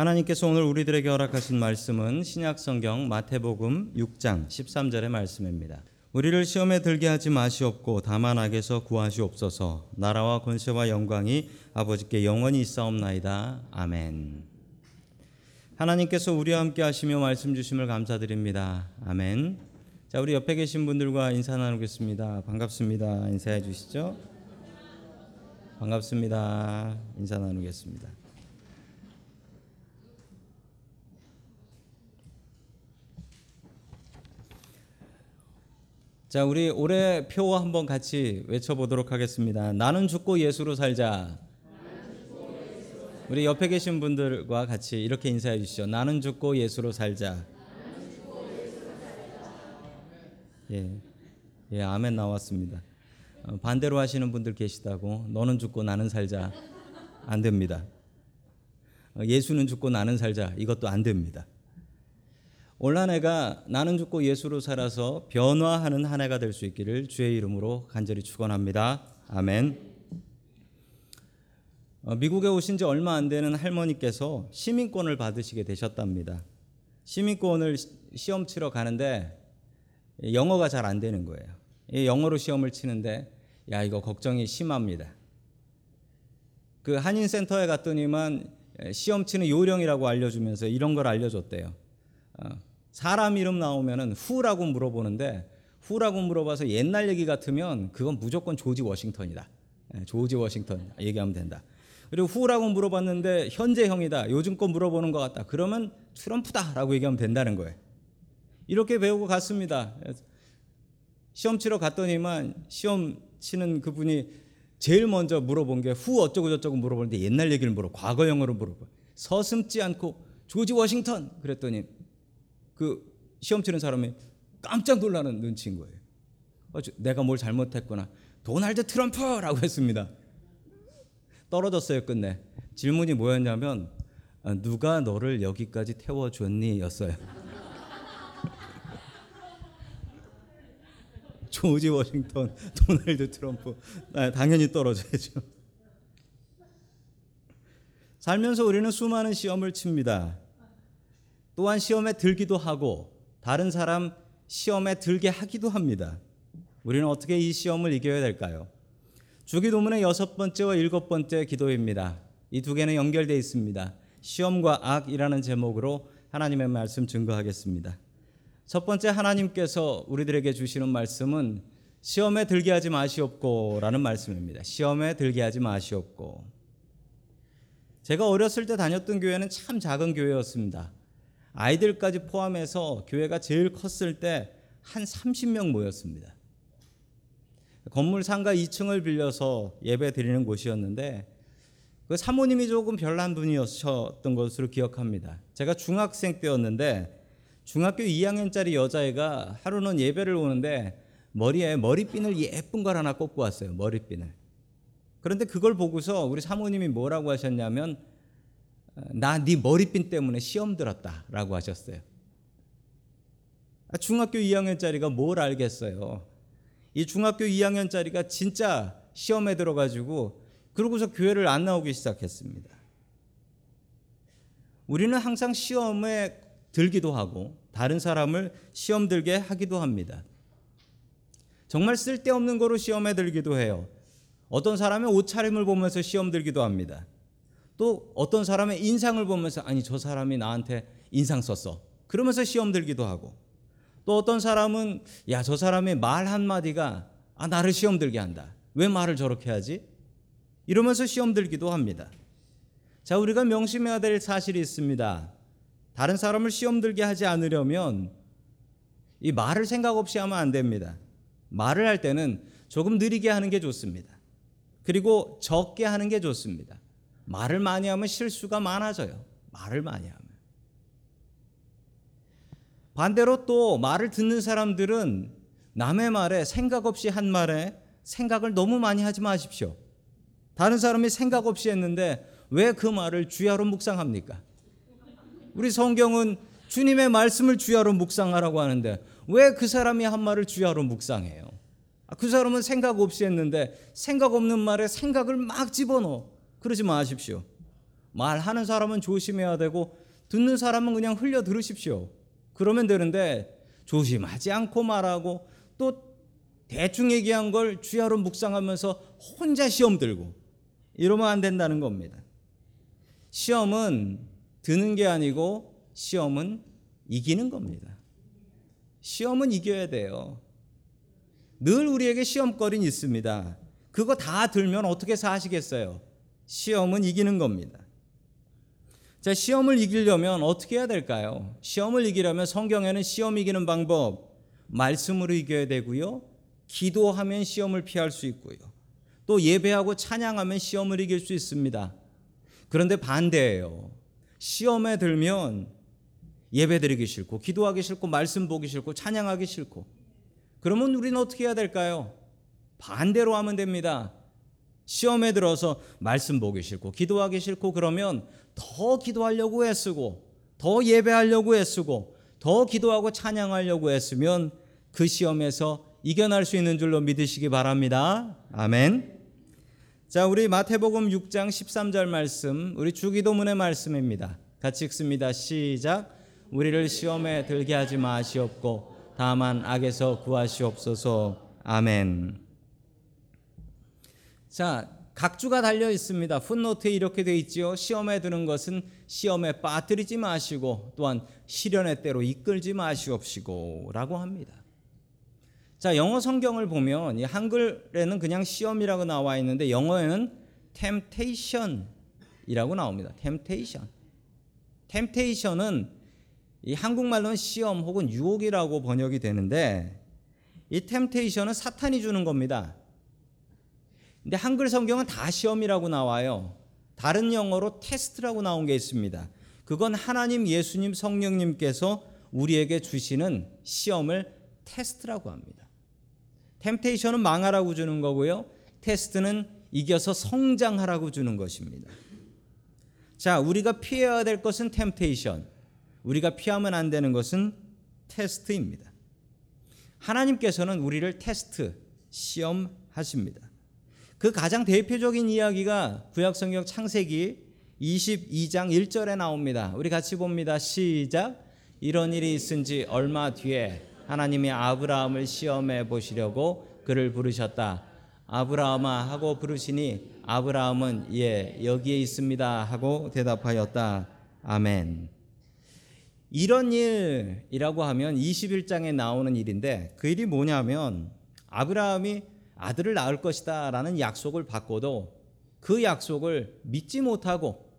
하나님께서 오늘 우리들에게 허락하신 말씀은 신약 성경 마태복음 6장 13절의 말씀입니다. 우리를 시험에 들게 하지 마시옵고 다만 악에서 구하시옵소서. 나라와 권세와 영광이 아버지께 영원히 있사옵나이다. 아멘. 하나님께서 우리와 함께 하시며 말씀 주심을 감사드립니다. 아멘. 자, 우리 옆에 계신 분들과 인사 나누겠습니다. 반갑습니다. 인사해 주시죠. 반갑습니다. 인사 나누겠습니다. 자, 우리 올해 표 한번 같이 외쳐보도록 하겠습니다. 나는 죽고 예수로 살자. 우리 옆에 계신 분들과 같이 이렇게 인사해 주시죠. 나는 죽고 예수로 살자. 예, 예, 아멘 나왔습니다. 어, 반대로 하시는 분들 계시다고. 너는 죽고 나는 살자. 안 됩니다. 어, 예수는 죽고 나는 살자. 이것도 안 됩니다. 올 한 해가 나는 죽고 예수로 살아서 변화하는 한 해가 될 수 있기를 주의 이름으로 간절히 축원합니다. 아멘. 어, 미국에 오신 지 얼마 안 되는 할머니께서 시민권을 받으시게 되셨답니다. 시민권을 시험 치러 가는데 영어가 잘 안 되는 거예요. 영어로 시험을 치는데 야 이거 걱정이 심합니다. 그 한인 센터에 갔더니만 시험 치는 요령이라고 알려주면서 이런 걸 알려줬대요. 어, 사람 이름 나오면은 후라고 물어보는데 후라고 물어봐서 옛날 얘기 같으면 그건 무조건 조지 워싱턴이다. 예, 조지 워싱턴 얘기하면 된다. 그리고 후라고 물어봤는데 현재형이다. 요즘 거 물어보는 것 같다. 그러면 트럼프다라고 얘기하면 된다는 거예요. 이렇게 배우고 갔습니다. 시험 치러 갔더니만 시험 치는 그분이 제일 먼저 물어본 게 후 어쩌고 저쩌고 물어보는데 옛날 얘기를 물어 과거형으로 물어봐. 서슴지 않고 조지 워싱턴 그랬더니 그 시험 치는 사람이 깜짝 놀라는 눈치인 거예요. 어, 내가 뭘 잘못했구나. 도널드 트럼프라고 했습니다. 떨어졌어요 끝내. 질문이 뭐였냐면 아, 누가 너를 여기까지 태워줬니?였어요. 조지 워싱턴, 도널드 트럼프 아, 당연히 떨어져야죠. 살면서 우리는 수많은 시험을 칩니다. 또한 시험에 들기도 하고 다른 사람 시험에 들게 하기도 합니다. 우리는 어떻게 이 시험을 이겨야 될까요? 주기도문의 여섯 번째와 일곱 번째 기도입니다. 이 두 개는 연결되어 있습니다. 시험과 악이라는 제목으로 하나님의 말씀 증거하겠습니다. 첫 번째 하나님께서 우리들에게 주시는 말씀은 시험에 들게 하지 마시옵고라는 말씀입니다. 시험에 들게 하지 마시옵고. 제가 어렸을 때 다녔던 교회는 참 작은 교회였습니다. 아이들까지 포함해서 교회가 제일 컸을 때 한 30명 모였습니다. 건물 상가 2층을 빌려서 예배 드리는 곳이었는데 그 사모님이 조금 별난 분이었던 것으로 기억합니다. 제가 중학생 때였는데 중학교 2학년짜리 여자애가 하루는 예배를 오는데 머리에 머리핀을 예쁜 걸 하나 꽂고 왔어요. 머리핀을. 그런데 그걸 보고서 우리 사모님이 뭐라고 하셨냐면 나 네 머리핀 때문에 시험 들었다라고 하셨어요. 아, 중학교 2학년짜리가 뭘 알겠어요. 이 중학교 2학년짜리가 진짜 시험에 들어가지고 그러고서 교회를 안 나오기 시작했습니다. 우리는 항상 시험에 들기도 하고 다른 사람을 시험 들게 하기도 합니다. 정말 쓸데없는 거로 시험에 들기도 해요. 어떤 사람의 옷차림을 보면서 시험 들기도 합니다. 또 어떤 사람의 인상을 보면서 아니 저 사람이 나한테 인상 썼어. 그러면서 시험 들기도 하고 또 어떤 사람은 야 저 사람의 말 한마디가 아 나를 시험 들게 한다. 왜 말을 저렇게 하지? 이러면서 시험 들기도 합니다. 자, 우리가 명심해야 될 사실이 있습니다. 다른 사람을 시험 들게 하지 않으려면 이 말을 생각 없이 하면 안 됩니다. 말을 할 때는 조금 느리게 하는 게 좋습니다. 그리고 적게 하는 게 좋습니다. 말을 많이 하면 실수가 많아져요. 말을 많이 하면. 반대로 또 말을 듣는 사람들은 남의 말에 생각 없이 한 말에 생각을 너무 많이 하지 마십시오. 다른 사람이 생각 없이 했는데 왜 그 말을 주야로 묵상합니까? 우리 성경은 주님의 말씀을 주야로 묵상하라고 하는데 왜 그 사람이 한 말을 주야로 묵상해요? 아, 그 사람은 생각 없이 했는데 생각 없는 말에 생각을 막 집어넣어. 그러지 마십시오. 말하는 사람은 조심해야 되고 듣는 사람은 그냥 흘려 들으십시오. 그러면 되는데 조심하지 않고 말하고 또 대충 얘기한 걸 주야로 묵상하면서 혼자 시험 들고 이러면 안 된다는 겁니다. 시험은 드는 게 아니고 시험은 이기는 겁니다. 시험은 이겨야 돼요. 늘 우리에게 시험거리는 있습니다. 그거 다 들면 어떻게 사시겠어요? 시험은 이기는 겁니다. 자, 시험을 이기려면 어떻게 해야 될까요? 시험을 이기려면 성경에는 시험 이기는 방법 말씀으로 이겨야 되고요. 기도하면 시험을 피할 수 있고요. 또 예배하고 찬양하면 시험을 이길 수 있습니다. 그런데 반대예요. 시험에 들면 예배 드리기 싫고 기도하기 싫고 말씀 보기 싫고 찬양하기 싫고 그러면 우리는 어떻게 해야 될까요? 반대로 하면 됩니다. 시험에 들어서 말씀 보기 싫고 기도하기 싫고 그러면 더 기도하려고 애쓰고 더 예배하려고 애쓰고 더 기도하고 찬양하려고 애쓰면 그 시험에서 이겨날 수 있는 줄로 믿으시기 바랍니다. 아멘. 자, 우리 마태복음 6장 13절 말씀, 우리 주기도문의 말씀입니다. 같이 읽습니다. 시작. 우리를 시험에 들게 하지 마시옵고 다만 악에서 구하시옵소서. 아멘. 자, 각주가 달려 있습니다. 풋노트에 이렇게 되어 있지요. 시험에 드는 것은 시험에 빠뜨리지 마시고 또한 시련의 때로 이끌지 마시옵시고라고 합니다. 자, 영어 성경을 보면 이 한글에는 그냥 시험이라고 나와 있는데 영어에는 temptation이라고 나옵니다. temptation. temptation은 이 한국말로는 시험 혹은 유혹이라고 번역이 되는데 이 temptation은 사탄이 주는 겁니다. 근데 한글 성경은 다 시험이라고 나와요. 다른 영어로 test라고 나온 게 있습니다. 그건 하나님, 예수님, 성령님께서 우리에게 주시는 시험을 test라고 합니다. temptation은 망하라고 주는 거고요. test는 이겨서 성장하라고 주는 것입니다. 자, 우리가 피해야 될 것은 temptation. 우리가 피하면 안 되는 것은 test입니다. 하나님께서는 우리를 테스트, 시험하십니다. 그 가장 대표적인 이야기가 구약성경 창세기 22장 1절에 나옵니다. 우리 같이 봅니다. 시작. 이런 일이 있은 지 얼마 뒤에 하나님이 아브라함을 시험해 보시려고 그를 부르셨다. 아브라함아 하고 부르시니 아브라함은 예 여기에 있습니다 하고 대답하였다. 아멘. 이런 일이라고 하면 21장에 나오는 일인데 그 일이 뭐냐면 아브라함이 아들을 낳을 것이다 라는 약속을 받고도 그 약속을 믿지 못하고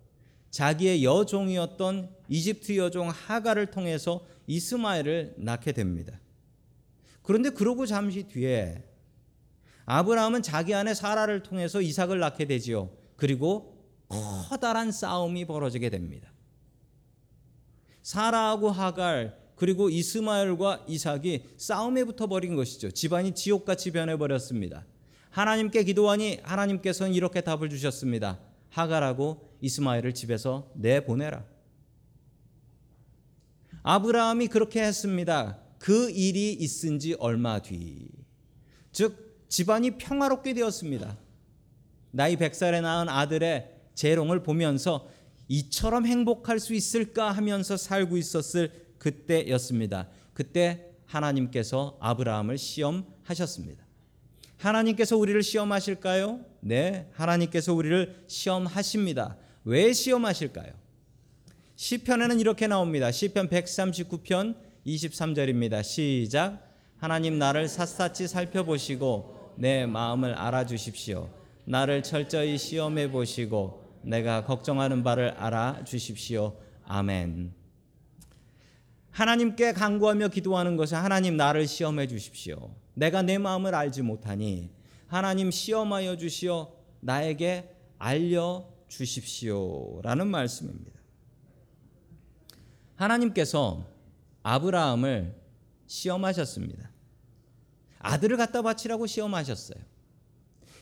자기의 여종이었던 이집트 여종 하가를 통해서 이스마엘을 낳게 됩니다. 그런데 그러고 잠시 뒤에 아브라함은 자기 아내 사라를 통해서 이삭을 낳게 되지요. 그리고 커다란 싸움이 벌어지게 됩니다. 사라하고 하갈 그리고 이스마엘과 이삭이 싸움에 붙어 버린 것이죠. 집안이 지옥같이 변해 버렸습니다. 하나님께 기도하니 하나님께서는 이렇게 답을 주셨습니다. 하갈하고 이스마엘을 집에서 내보내라. 아브라함이 그렇게 했습니다. 그 일이 있은 지 얼마 뒤. 즉, 집안이 평화롭게 되었습니다. 나이 100살에 낳은 아들의 재롱을 보면서 이처럼 행복할 수 있을까 하면서 살고 있었을 그때였습니다. 그때 하나님께서 아브라함을 시험하셨습니다. 하나님께서 우리를 시험하실까요? 네, 하나님께서 우리를 시험하십니다. 왜 시험하실까요? 시편에는 이렇게 나옵니다. 시편 139편 23절입니다. 시작. 하나님 나를 샅샅이 살펴보시고 내 마음을 알아주십시오. 나를 철저히 시험해 보시고 내가 걱정하는 바를 알아주십시오. 아멘. 하나님께 간구하며 기도하는 것은 하나님 나를 시험해 주십시오. 내가 내 마음을 알지 못하니 하나님 시험하여 주시어 나에게 알려 주십시오라는 말씀입니다. 하나님께서 아브라함을 시험하셨습니다. 아들을 갖다 바치라고 시험하셨어요.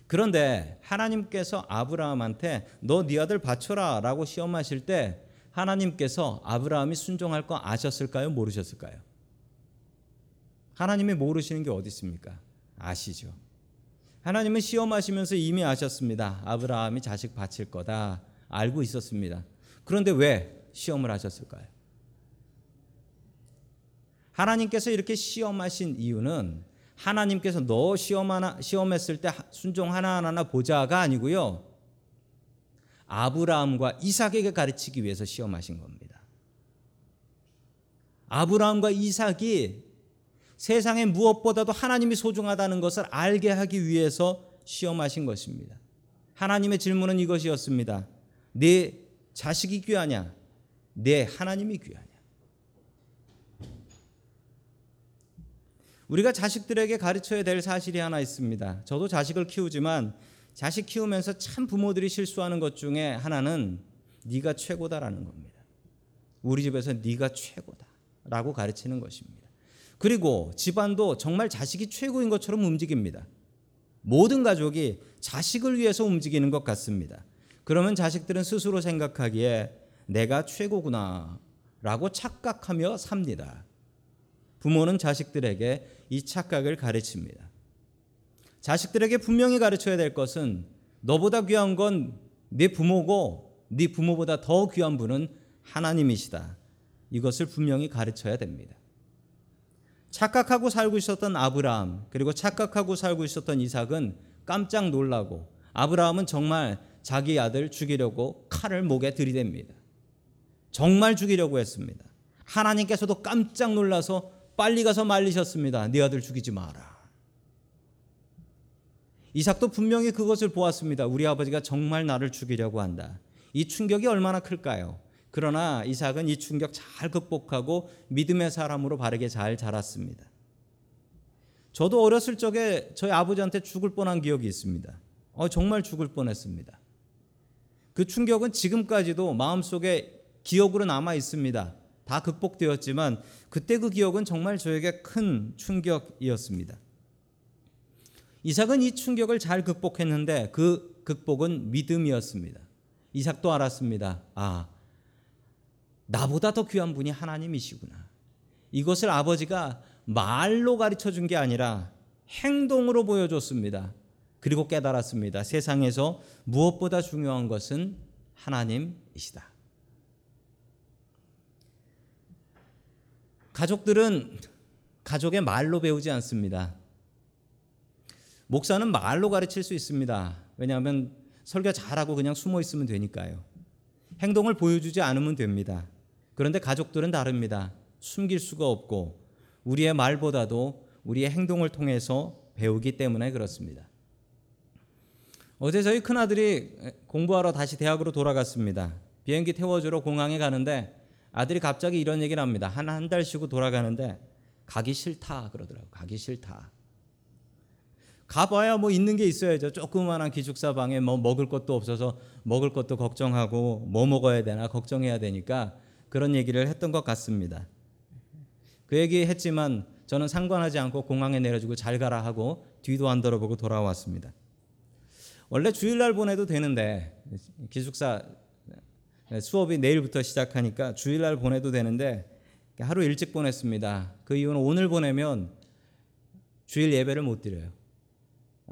그런데 하나님께서 아브라함한테 너 네 아들 바쳐라라고 시험하실 때 하나님께서 아브라함이 순종할 거 아셨을까요? 모르셨을까요? 하나님이 모르시는 게 어디 있습니까? 아시죠. 하나님은 시험하시면서 이미 아셨습니다. 아브라함이 자식 바칠 거다. 알고 있었습니다. 그런데 왜 시험을 하셨을까요? 하나님께서 이렇게 시험하신 이유는 하나님께서 너 시험 하나 시험했을 때 순종 하나하나 보자가 아니고요. 아브라함과 이삭에게 가르치기 위해서 시험하신 겁니다. 아브라함과 이삭이 세상에 무엇보다도 하나님이 소중하다는 것을 알게 하기 위해서 시험하신 것입니다. 하나님의 질문은 이것이었습니다. 네 자식이 귀하냐? 내 하나님이 귀하냐? 우리가 자식들에게 가르쳐야 될 사실이 하나 있습니다. 저도 자식을 키우지만 자식 키우면서 참 부모들이 실수하는 것 중에 하나는 네가 최고다라는 겁니다. 우리 집에서 네가 최고다라고 가르치는 것입니다. 그리고 집안도 정말 자식이 최고인 것처럼 움직입니다. 모든 가족이 자식을 위해서 움직이는 것 같습니다. 그러면 자식들은 스스로 생각하기에 내가 최고구나 라고 착각하며 삽니다. 부모는 자식들에게 이 착각을 가르칩니다. 자식들에게 분명히 가르쳐야 될 것은 너보다 귀한 건 네 부모고 네 부모보다 더 귀한 분은 하나님이시다. 이것을 분명히 가르쳐야 됩니다. 착각하고 살고 있었던 아브라함 그리고 착각하고 살고 있었던 이삭은 깜짝 놀라고 아브라함은 정말 자기 아들 죽이려고 칼을 목에 들이댑니다. 정말 죽이려고 했습니다. 하나님께서도 깜짝 놀라서 빨리 가서 말리셨습니다. 네 아들 죽이지 마라. 이삭도 분명히 그것을 보았습니다. 우리 아버지가 정말 나를 죽이려고 한다. 이 충격이 얼마나 클까요? 그러나 이삭은 이 충격 잘 극복하고 믿음의 사람으로 바르게 잘 자랐습니다. 저도 어렸을 적에 저희 아버지한테 죽을 뻔한 기억이 있습니다. 어, 정말 죽을 뻔했습니다. 그 충격은 지금까지도 마음속에 기억으로 남아 있습니다. 다 극복되었지만 그때 그 기억은 정말 저에게 큰 충격이었습니다. 이삭은 이 충격을 잘 극복했는데 그 극복은 믿음이었습니다. 이삭도 알았습니다. 아, 나보다 더 귀한 분이 하나님이시구나. 이것을 아버지가 말로 가르쳐 준 게 아니라 행동으로 보여줬습니다. 그리고 깨달았습니다. 세상에서 무엇보다 중요한 것은 하나님이시다. 가족들은 가족의 말로 배우지 않습니다. 목사는 말로 가르칠 수 있습니다. 왜냐하면 설교 잘하고 그냥 숨어 있으면 되니까요. 행동을 보여주지 않으면 됩니다. 그런데 가족들은 다릅니다. 숨길 수가 없고 우리의 말보다도 우리의 행동을 통해서 배우기 때문에 그렇습니다. 어제 저희 큰아들이 공부하러 다시 대학으로 돌아갔습니다. 비행기 태워주러 공항에 가는데 아들이 갑자기 이런 얘기를 합니다. 한 한 달 쉬고 돌아가는데 가기 싫다 그러더라고. 가기 싫다. 가봐야 뭐 있는 게 있어야죠. 조그마한 기숙사 방에 뭐 먹을 것도 없어서 먹을 것도 걱정하고 뭐 먹어야 되나 걱정해야 되니까 그런 얘기를 했던 것 같습니다. 그 얘기 했지만 저는 상관하지 않고 공항에 내려주고 잘 가라 하고 뒤도 안 돌아보고 돌아왔습니다. 원래 주일날 보내도 되는데 기숙사 수업이 내일부터 시작하니까 주일날 보내도 되는데 하루 일찍 보냈습니다. 그 이유는 오늘 보내면 주일 예배를 못 드려요.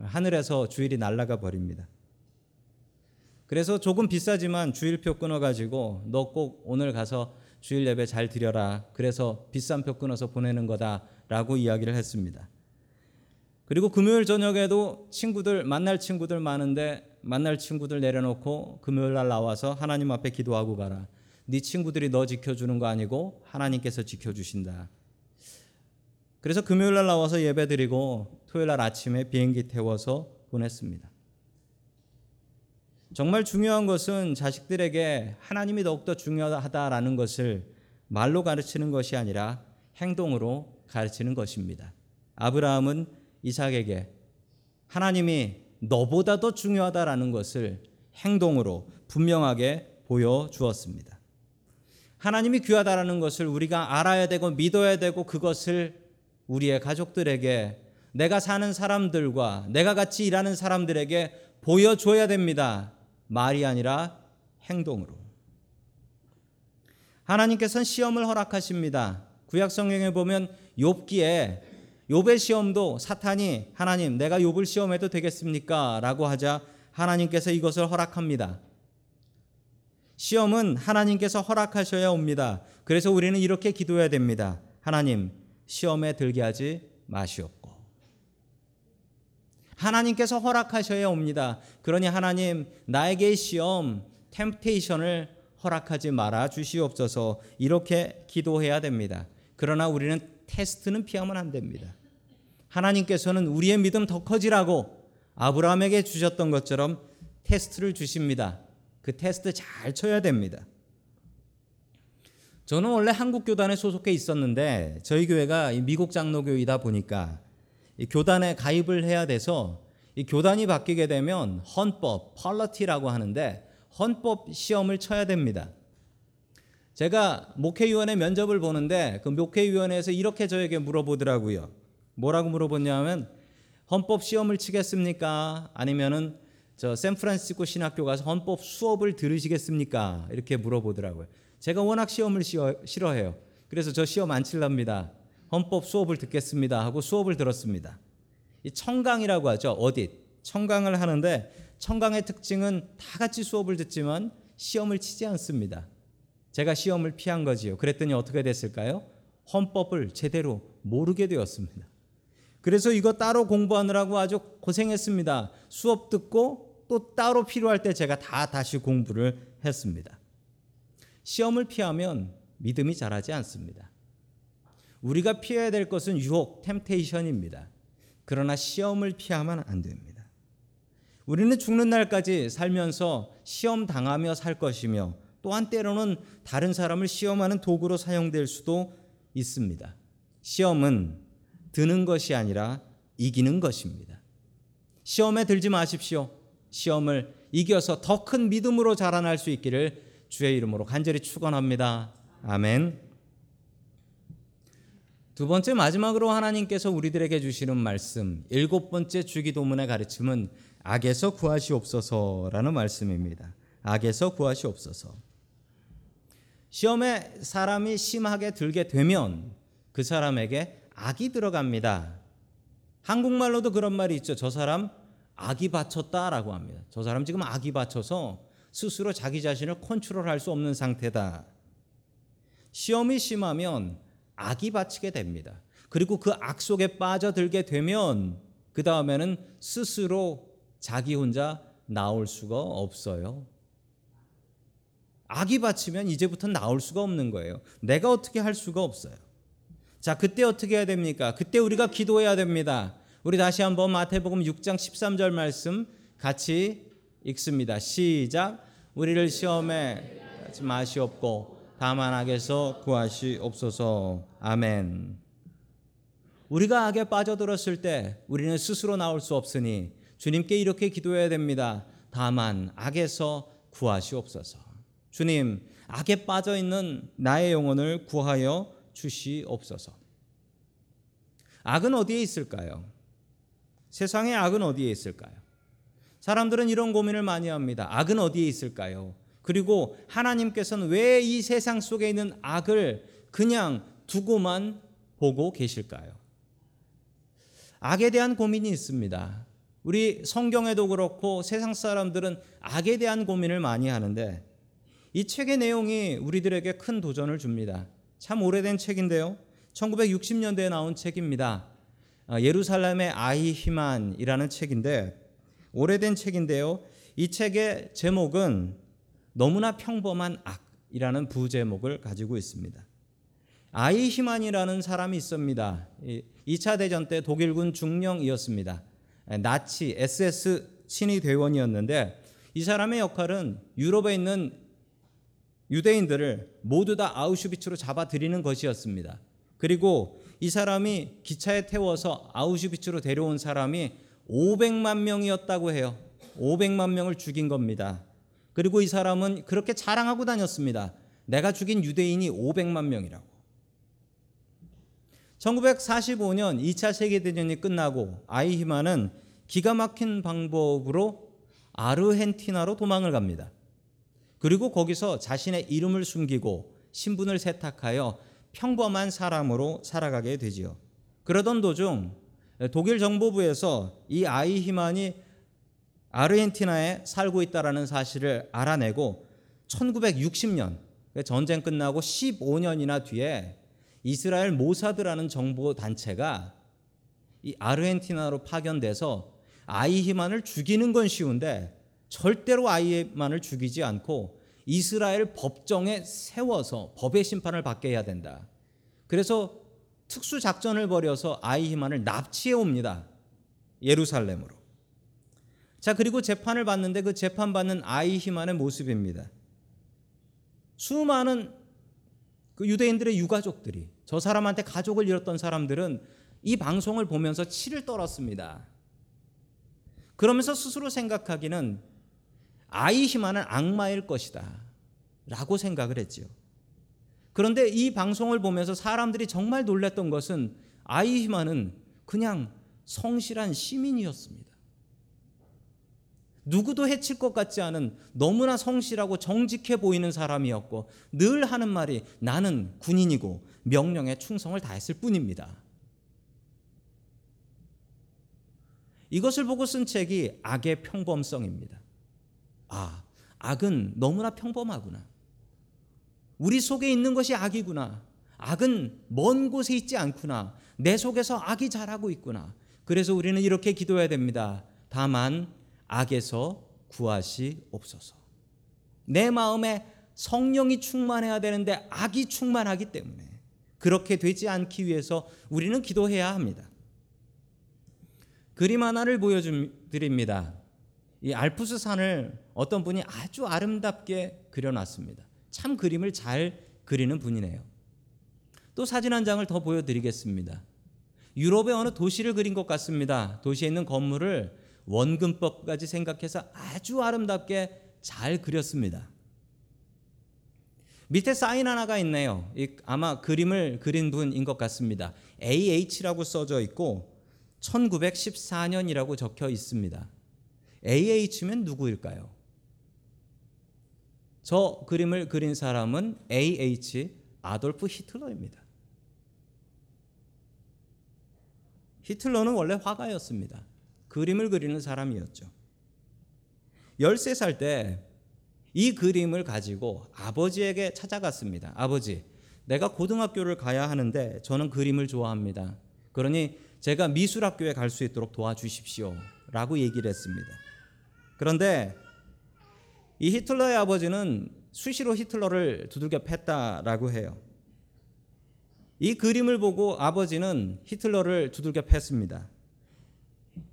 하늘에서 주일이 날아가 버립니다. 그래서 조금 비싸지만 주일표 끊어가지고 너 꼭 오늘 가서 주일 예배 잘 드려라. 그래서 비싼 표 끊어서 보내는 거다라고 이야기를 했습니다. 그리고 금요일 저녁에도 친구들 만날 친구들 많은데 만날 친구들 내려놓고 금요일 날 나와서 하나님 앞에 기도하고 가라. 네 친구들이 너 지켜주는 거 아니고 하나님께서 지켜주신다. 그래서 금요일 날 나와서 예배 드리고 토요일 날 아침에 비행기 태워서 보냈습니다. 정말 중요한 것은 자식들에게 하나님이 더욱더 중요하다라는 것을 말로 가르치는 것이 아니라 행동으로 가르치는 것입니다. 아브라함은 이삭에게 하나님이 너보다 더 중요하다라는 것을 행동으로 분명하게 보여주었습니다. 하나님이 귀하다라는 것을 우리가 알아야 되고 믿어야 되고 그것을 우리의 가족들에게 내가 사는 사람들과 내가 같이 일하는 사람들에게 보여줘야 됩니다. 말이 아니라 행동으로. 하나님께서는 시험을 허락하십니다. 구약 성경에 보면 욥기에 욥의 시험도 사탄이 하나님 내가 욥을 시험해도 되겠습니까? 라고 하자 하나님께서 이것을 허락합니다. 시험은 하나님께서 허락하셔야 옵니다. 그래서 우리는 이렇게 기도해야 됩니다. 하나님, 시험에 들게 하지 마시옵고. 하나님께서 허락하셔야 옵니다. 그러니 하나님, 나에게 시험, 템테이션을 허락하지 말아 주시옵소서. 이렇게 기도해야 됩니다. 그러나 우리는 테스트는 피하면 안 됩니다. 하나님께서는 우리의 믿음 더 커지라고 아브라함에게 주셨던 것처럼 테스트를 주십니다. 그 테스트 잘 쳐야 됩니다. 저는 원래 한국 교단에 소속해 있었는데 저희 교회가 미국 장로교이다 보니까 교단에 가입을 해야 돼서 이 교단이 바뀌게 되면 헌법, 펄러티라고 하는데 헌법 시험을 쳐야 됩니다. 제가 목회위원회 면접을 보는데 그 목회위원회에서 이렇게 저에게 물어보더라고요. 뭐라고 물어봤냐면 헌법 시험을 치겠습니까? 아니면은 저 샌프란시스코 신학교 가서 헌법 수업을 들으시겠습니까? 이렇게 물어보더라고요. 제가 워낙 시험을 싫어해요. 그래서 저 시험 안 칠랍니다. 헌법 수업을 듣겠습니다 하고 수업을 들었습니다. 이 청강이라고 하죠. 어딧. 청강을 하는데 청강의 특징은 다 같이 수업을 듣지만 시험을 치지 않습니다. 제가 시험을 피한 거지요. 그랬더니 어떻게 됐을까요? 헌법을 제대로 모르게 되었습니다. 그래서 이거 따로 공부하느라고 아주 고생했습니다. 수업 듣고 또 따로 필요할 때 제가 다 다시 공부를 했습니다. 시험을 피하면 믿음이 자라지 않습니다. 우리가 피해야 될 것은 유혹, 템테이션입니다. 그러나 시험을 피하면 안 됩니다. 우리는 죽는 날까지 살면서 시험 당하며 살 것이며 또한 때로는 다른 사람을 시험하는 도구로 사용될 수도 있습니다. 시험은 드는 것이 아니라 이기는 것입니다. 시험에 들지 마십시오. 시험을 이겨서 더 큰 믿음으로 자라날 수 있기를 주의 이름으로 간절히 축원합니다. 아멘. 두 번째 마지막으로 하나님께서 우리들에게 주시는 말씀 일곱 번째 주기도문의 가르침은 악에서 구하시옵소서라는 말씀입니다. 악에서 구하시옵소서. 시험에 사람이 심하게 들게 되면 그 사람에게 악이 들어갑니다. 한국말로도 그런 말이 있죠. 저 사람 악이 바쳤다라고 합니다. 저 사람 지금 악이 바쳐서 스스로 자기 자신을 컨트롤할 수 없는 상태다. 시험이 심하면 악이 바치게 됩니다. 그리고 그 악 속에 빠져들게 되면 그 다음에는 스스로 자기 혼자 나올 수가 없어요. 악이 바치면 이제부터 나올 수가 없는 거예요. 내가 어떻게 할 수가 없어요. 자, 그때 어떻게 해야 됩니까? 그때 우리가 기도해야 됩니다. 우리 다시 한번 마태복음 6장 13절 말씀 같이 읽습니다. 시작. 우리를 시험에 마시옵고 다만 악에서 구하시옵소서. 아멘. 우리가 악에 빠져들었을 때 우리는 스스로 나올 수 없으니 주님께 이렇게 기도해야 됩니다. 다만 악에서 구하시옵소서. 주님, 악에 빠져 있는 나의 영혼을 구하여 주시옵소서. 악은 어디에 있을까요? 세상의 악은 어디에 있을까요? 사람들은 이런 고민을 많이 합니다. 악은 어디에 있을까요? 그리고 하나님께서는 왜 이 세상 속에 있는 악을 그냥 두고만 보고 계실까요? 악에 대한 고민이 있습니다. 우리 성경에도 그렇고 세상 사람들은 악에 대한 고민을 많이 하는데 이 책의 내용이 우리들에게 큰 도전을 줍니다. 참 오래된 책인데요. 1960년대에 나온 책입니다. 아, 예루살렘의 아이히만이라는 책인데 오래된 책인데요. 이 책의 제목은 너무나 평범한 악이라는 부제목을 가지고 있습니다. 아이히만이라는 사람이 있습니다. 2차 대전 때 독일군 중령이었습니다. 나치 SS 친위 대원이었는데 이 사람의 역할은 유럽에 있는 유대인들을 모두 다 아우슈비츠로 잡아들이는 것이었습니다. 그리고 이 사람이 기차에 태워서 아우슈비츠로 데려온 사람이 500만 명이었다고 해요. 500만 명을 죽인 겁니다. 그리고 이 사람은 그렇게 자랑하고 다녔습니다. 내가 죽인 유대인이 500만 명이라고. 1945년 2차 세계대전이 끝나고 아이히만은 기가 막힌 방법으로 아르헨티나로 도망을 갑니다. 그리고 거기서 자신의 이름을 숨기고 신분을 세탁하여 평범한 사람으로 살아가게 되지요. 그러던 도중 독일 정보부에서 이 아이 히만이 아르헨티나에 살고 있다라는 사실을 알아내고 1960년 전쟁 끝나고 15년이나 뒤에 이스라엘 모사드라는 정보 단체가 이 아르헨티나로 파견돼서 아이 히만을 죽이는 건 쉬운데 절대로 아이히만을 죽이지 않고 이스라엘 법정에 세워서 법의 심판을 받게 해야 된다. 그래서 특수 작전을 벌여서 아이히만을 납치해 옵니다. 예루살렘으로. 자, 그리고 재판을 받는데 그 재판 받는 아이히만의 모습입니다. 수많은 그 유대인들의 유가족들이 저 사람한테 가족을 잃었던 사람들은 이 방송을 보면서 치를 떨었습니다. 그러면서 스스로 생각하기는 아이히만은 악마일 것이다. 라고 생각을 했지요. 그런데 이 방송을 보면서 사람들이 정말 놀랐던 것은 아이히만은 그냥 성실한 시민이었습니다. 누구도 해칠 것 같지 않은 너무나 성실하고 정직해 보이는 사람이었고 늘 하는 말이 나는 군인이고 명령에 충성을 다했을 뿐입니다. 이것을 보고 쓴 책이 악의 평범성입니다. 아, 악은 너무나 평범하구나. 우리 속에 있는 것이 악이구나. 악은 먼 곳에 있지 않구나. 내 속에서 악이 자라고 있구나. 그래서 우리는 이렇게 기도해야 됩니다. 다만 악에서 구하시옵소서. 내 마음에 성령이 충만해야 되는데 악이 충만하기 때문에 그렇게 되지 않기 위해서 우리는 기도해야 합니다. 그림 하나를 보여드립니다. 이 알프스 산을 어떤 분이 아주 아름답게 그려놨습니다. 참 그림을 잘 그리는 분이네요. 또 사진 한 장을 더 보여드리겠습니다. 유럽의 어느 도시를 그린 것 같습니다. 도시에 있는 건물을 원근법까지 생각해서 아주 아름답게 잘 그렸습니다. 밑에 사인 하나가 있네요. 아마 그림을 그린 분인 것 같습니다. AH라고 써져 있고 1914년이라고 적혀 있습니다. AH면 누구일까요? 저 그림을 그린 사람은 AH 아돌프 히틀러입니다. 히틀러는 원래 화가였습니다. 그림을 그리는 사람이었죠. 13살 때 이 그림을 가지고 아버지에게 찾아갔습니다. 아버지, 내가 고등학교를 가야 하는데 저는 그림을 좋아합니다. 그러니 제가 미술학교에 갈 수 있도록 도와주십시오. 라고 얘기를 했습니다. 그런데 이 히틀러의 아버지는 수시로 히틀러를 두들겨 팼다라고 해요. 이 그림을 보고 아버지는 히틀러를 두들겨 팼습니다.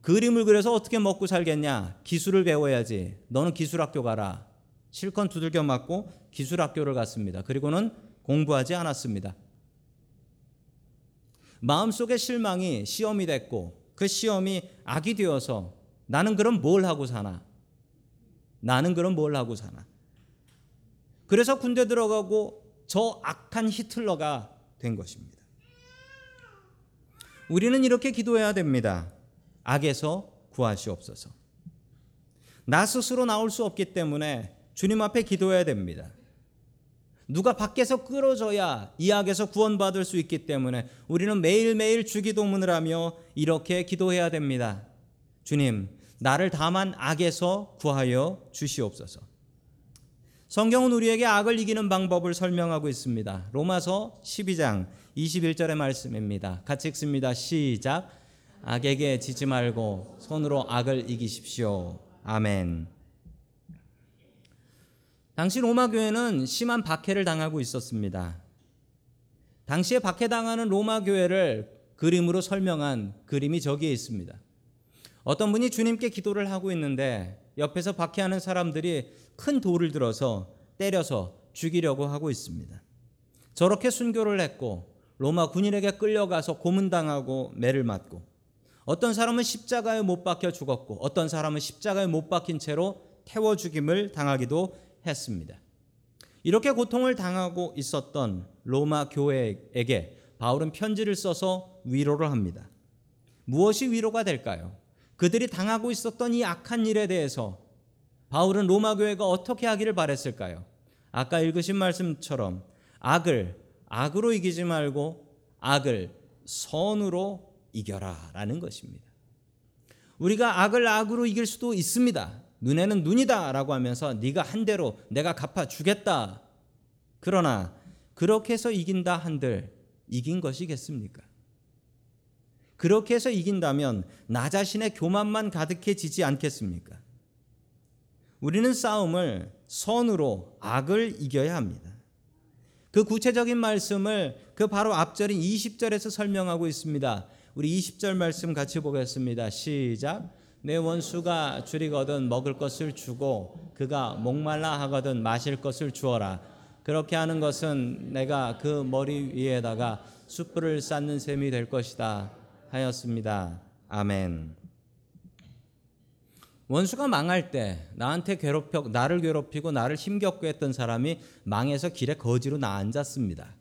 그림을 그려서 어떻게 먹고 살겠냐? 기술을 배워야지. 너는 기술학교 가라. 실컷 두들겨 맞고 기술학교를 갔습니다. 그리고는 공부하지 않았습니다. 마음속의 실망이 시험이 됐고 그 시험이 악이 되어서 나는 그럼 뭘 하고 사나? 나는 그럼 뭘 하고 사나? 그래서 군대 들어가고 저 악한 히틀러가 된 것입니다. 우리는 이렇게 기도해야 됩니다. 악에서 구하시옵소서. 나 스스로 나올 수 없기 때문에 주님 앞에 기도해야 됩니다. 누가 밖에서 끌어줘야 이 악에서 구원받을 수 있기 때문에 우리는 매일매일 주기도문을 하며 이렇게 기도해야 됩니다. 주님, 나를 다만 악에서 구하여 주시옵소서. 성경은 우리에게 악을 이기는 방법을 설명하고 있습니다. 로마서 12장 21절의 말씀입니다. 같이 읽습니다. 시작. 악에게 지지 말고 손으로 악을 이기십시오. 아멘. 당시 로마 교회는 심한 박해를 당하고 있었습니다. 당시에 박해당하는 로마 교회를 그림으로 설명한 그림이 저기에 있습니다. 어떤 분이 주님께 기도를 하고 있는데 옆에서 박해하는 사람들이 큰 돌을 들어서 때려서 죽이려고 하고 있습니다. 저렇게 순교를 했고 로마 군인에게 끌려가서 고문당하고 매를 맞고 어떤 사람은 십자가에 못 박혀 죽었고 어떤 사람은 십자가에 못 박힌 채로 태워 죽임을 당하기도 했습니다. 이렇게 고통을 당하고 있었던 로마 교회에게 바울은 편지를 써서 위로를 합니다. 무엇이 위로가 될까요? 그들이 당하고 있었던 이 악한 일에 대해서 바울은 로마 교회가 어떻게 하기를 바랬을까요? 아까 읽으신 말씀처럼 악을 악으로 이기지 말고 악을 선으로 이겨라 라는 것입니다. 우리가 악을 악으로 이길 수도 있습니다. 눈에는 눈이다라고 하면서 네가 한 대로 내가 갚아 주겠다. 그러나 그렇게 해서 이긴다 한들 이긴 것이겠습니까? 그렇게 해서 이긴다면 나 자신의 교만만 가득해지지 않겠습니까? 우리는 싸움을 선으로 악을 이겨야 합니다. 그 구체적인 말씀을 그 바로 앞절인 20절에서 설명하고 있습니다. 우리 20절 말씀 같이 보겠습니다. 시작. 내 원수가 줄이거든 먹을 것을 주고 그가 목말라 하거든 마실 것을 주어라. 그렇게 하는 것은 내가 그 머리 위에다가 숯불을 쌓는 셈이 될 것이다 하였습니다. 아멘. 원수가 망할 때 나한테 괴롭혀 나를 괴롭히고 나를 힘겹게 했던 사람이 망해서 길에 거지로 나 앉았습니다.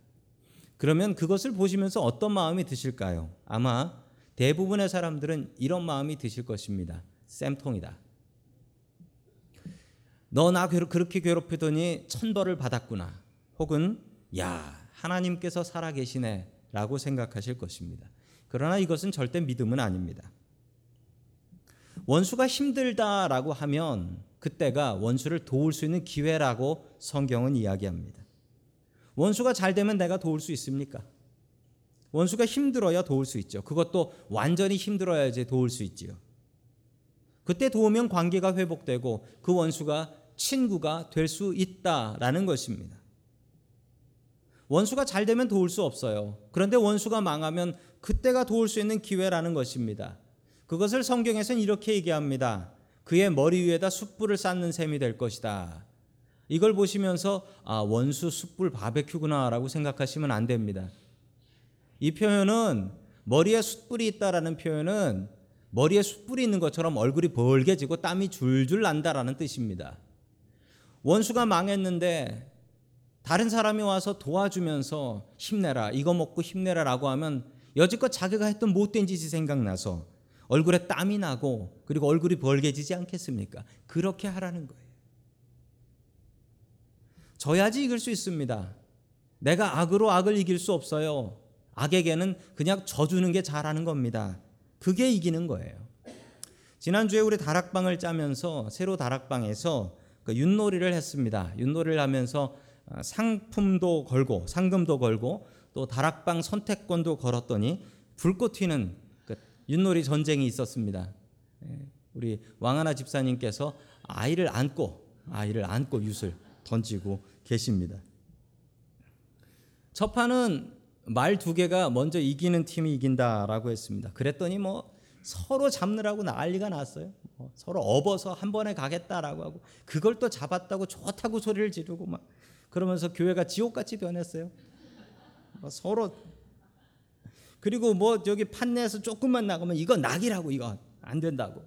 그러면 그것을 보시면서 어떤 마음이 드실까요? 아마 대부분의 사람들은 이런 마음이 드실 것입니다. 쌤통이다. 너 나 그렇게 괴롭히더니 천벌을 받았구나. 혹은 야 하나님께서 살아계시네라고 생각하실 것입니다. 그러나 이것은 절대 믿음은 아닙니다. 원수가 힘들다라고 하면 그때가 원수를 도울 수 있는 기회라고 성경은 이야기합니다. 원수가 잘 되면 내가 도울 수 있습니까? 원수가 힘들어야 도울 수 있죠. 그것도 완전히 힘들어야지 도울 수 있지요. 그때 도우면 관계가 회복되고 그 원수가 친구가 될 수 있다라는 것입니다. 원수가 잘 되면 도울 수 없어요. 그런데 원수가 망하면 그때가 도울 수 있는 기회라는 것입니다. 그것을 성경에서는 이렇게 얘기합니다. 그의 머리 위에다 숯불을 쌓는 셈이 될 것이다. 이걸 보시면서 아 원수 숯불 바베큐구나라고 생각하시면 안 됩니다. 이 표현은 머리에 숯불이 있다라는 표현은 머리에 숯불이 있는 것처럼 얼굴이 벌게지고 땀이 줄줄 난다라는 뜻입니다. 원수가 망했는데 다른 사람이 와서 도와주면서 힘내라 이거 먹고 힘내라 라고 하면 여지껏 자기가 했던 못된 짓이 생각나서 얼굴에 땀이 나고 그리고 얼굴이 벌게지지 않겠습니까? 그렇게 하라는 거예요. 져야지 이길 수 있습니다. 내가 악으로 악을 이길 수 없어요. 악에게는 그냥 져주는 게 잘하는 겁니다. 그게 이기는 거예요. 지난주에 우리 다락방을 짜면서 새로 다락방에서 그 윷놀이를 했습니다. 윷놀이를 하면서 어, 상품도 걸고 상금도 걸고 또 다락방 선택권도 걸었더니 불꽃 튀는 그 윷놀이 전쟁이 있었습니다. 예, 우리 왕하나 집사님께서 아이를 안고 아이를 안고 윷을 던지고 계십니다. 첫 판은 말 두 개가 먼저 이기는 팀이 이긴다라고 했습니다. 그랬더니 뭐 서로 잡느라고 난리가 났어요. 뭐 서로 업어서 한 번에 가겠다라고 하고 그걸 또 잡았다고 좋다고 소리를 지르고 막 그러면서 교회가 지옥같이 변했어요. 뭐 서로 그리고 뭐 저기 판내에서 조금만 나가면 이거 낙이라고 이거 안 된다고.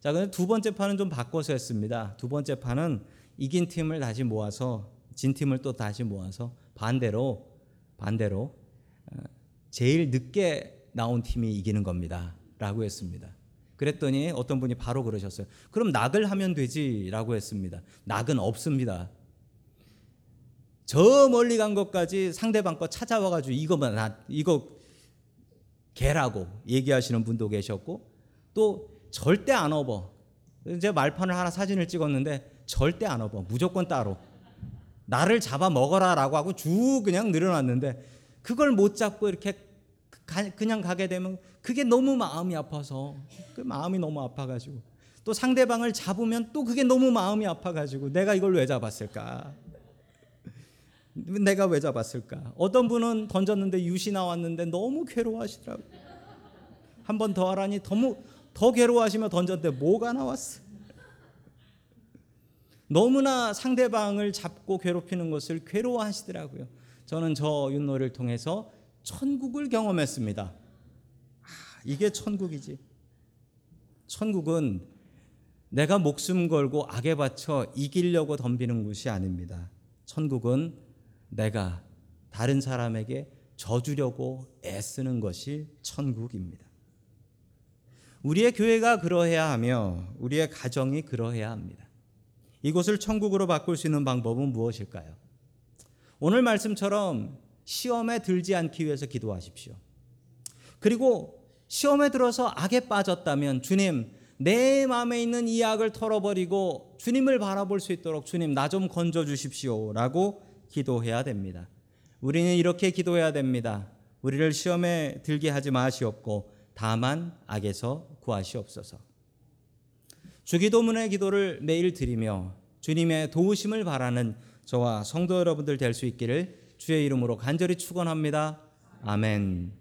자, 그럼 두 번째 판은 좀 바꿔서 했습니다. 두 번째 판은 이긴 팀을 다시 모아서 진 팀을 또 다시 모아서 반대로 반대로 어, 제일 늦게 나온 팀이 이기는 겁니다라고 했습니다. 그랬더니 어떤 분이 바로 그러셨어요. 그럼 낙을 하면 되지라고 했습니다. 낙은 없습니다. 저 멀리 간 것까지 상대방 거 찾아와 가지고 이거만 나 이거 개라고 얘기하시는 분도 계셨고 또 절대 안 업어. 이제 말판을 하나 사진을 찍었는데 절대 안 업어. 무조건 따로. 나를 잡아 먹어라라고 하고 쭉 그냥 늘어났는데 그걸 못 잡고 이렇게 가, 그냥 가게 되면 그게 너무 마음이 아파서 그 마음이 너무 아파가지고 또 상대방을 잡으면 또 그게 너무 마음이 아파가지고 내가 이걸 왜 잡았을까? 내가 왜 잡았을까? 어떤 분은 던졌는데 유시 나왔는데 너무 괴로워하시더라고. 한 번 더 하라니 너무 더 괴로워하시며 던졌는데 뭐가 나왔어? 너무나 상대방을 잡고 괴롭히는 것을 괴로워하시더라고요. 저는 저 윷놀이를 통해서 천국을 경험했습니다. 아, 이게 천국이지. 천국은 내가 목숨 걸고 악에 바쳐 이기려고 덤비는 곳이 아닙니다. 천국은 내가 다른 사람에게 져주려고 애쓰는 것이 천국입니다. 우리의 교회가 그러해야 하며 우리의 가정이 그러해야 합니다. 이곳을 천국으로 바꿀 수 있는 방법은 무엇일까요? 오늘 말씀처럼 시험에 들지 않기 위해서 기도하십시오. 그리고 시험에 들어서 악에 빠졌다면 주님, 내 마음에 있는 이 악을 털어버리고 주님을 바라볼 수 있도록 주님 나 좀 건져 주십시오 라고 기도해야 됩니다. 우리는 이렇게 기도해야 됩니다. 우리를 시험에 들게 하지 마시옵고 다만 악에서 구하시옵소서. 주기도문의 기도를 매일 드리며 주님의 도우심을 바라는 저와 성도 여러분들 될 수 있기를 주의 이름으로 간절히 축원합니다. 아멘.